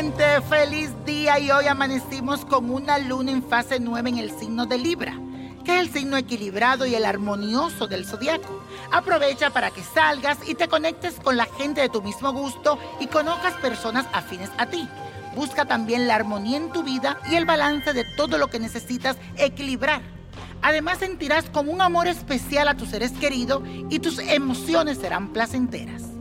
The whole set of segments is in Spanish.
gente, feliz día y hoy amanecimos con una luna en fase 9 en el signo de Libra, que es el signo equilibrado y el armonioso del zodiaco. Aprovecha para que salgas y te conectes con la gente de tu mismo gusto y conozcas personas afines a ti. Busca también la armonía en tu vida y el balance de todo lo que necesitas equilibrar. Además sentirás como un amor especial a tus seres queridos y tus emociones serán placenteras.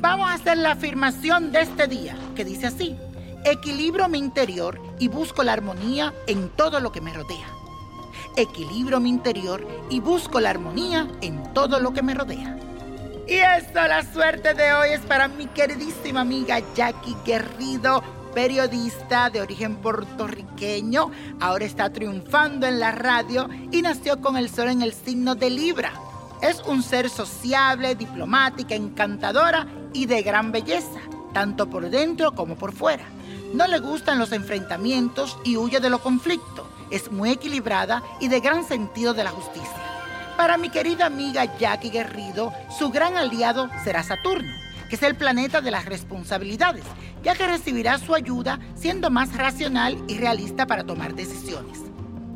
Vamos a hacer la afirmación de este día, que dice así, equilibro mi interior y busco la armonía en todo lo que me rodea. Equilibro mi interior y busco la armonía en todo lo que me rodea. Y esto, la suerte de hoy es para mi queridísima amiga Jackie Guerrido, periodista de origen puertorriqueño. Ahora está triunfando en la radio y nació con el sol en el signo de Libra. Es un ser sociable, diplomática, encantadora y de gran belleza, tanto por dentro como por fuera. No le gustan los enfrentamientos y huye de los conflictos. Es muy equilibrada y de gran sentido de la justicia. Para mi querida amiga Jackie Guerrido, su gran aliado será Saturno, que es el planeta de las responsabilidades, ya que recibirá su ayuda siendo más racional y realista para tomar decisiones.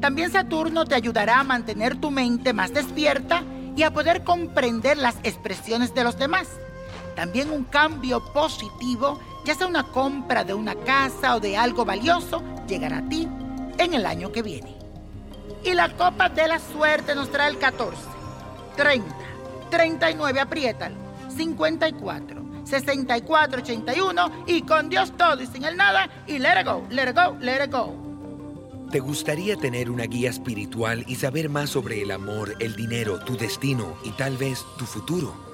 También Saturno te ayudará a mantener tu mente más despierta y a poder comprender las expresiones de los demás también un cambio positivo, ya sea una compra de una casa o de algo valioso, llegará a ti en el año que viene. Y la copa de la suerte nos trae el 14, 30, 39, apriétalo, 54, 64, 81 y con Dios todo y sin el nada y let it go, let it go, let it go. ¿Te gustaría tener una guía espiritual y saber más sobre el amor, el dinero, tu destino y tal vez tu futuro?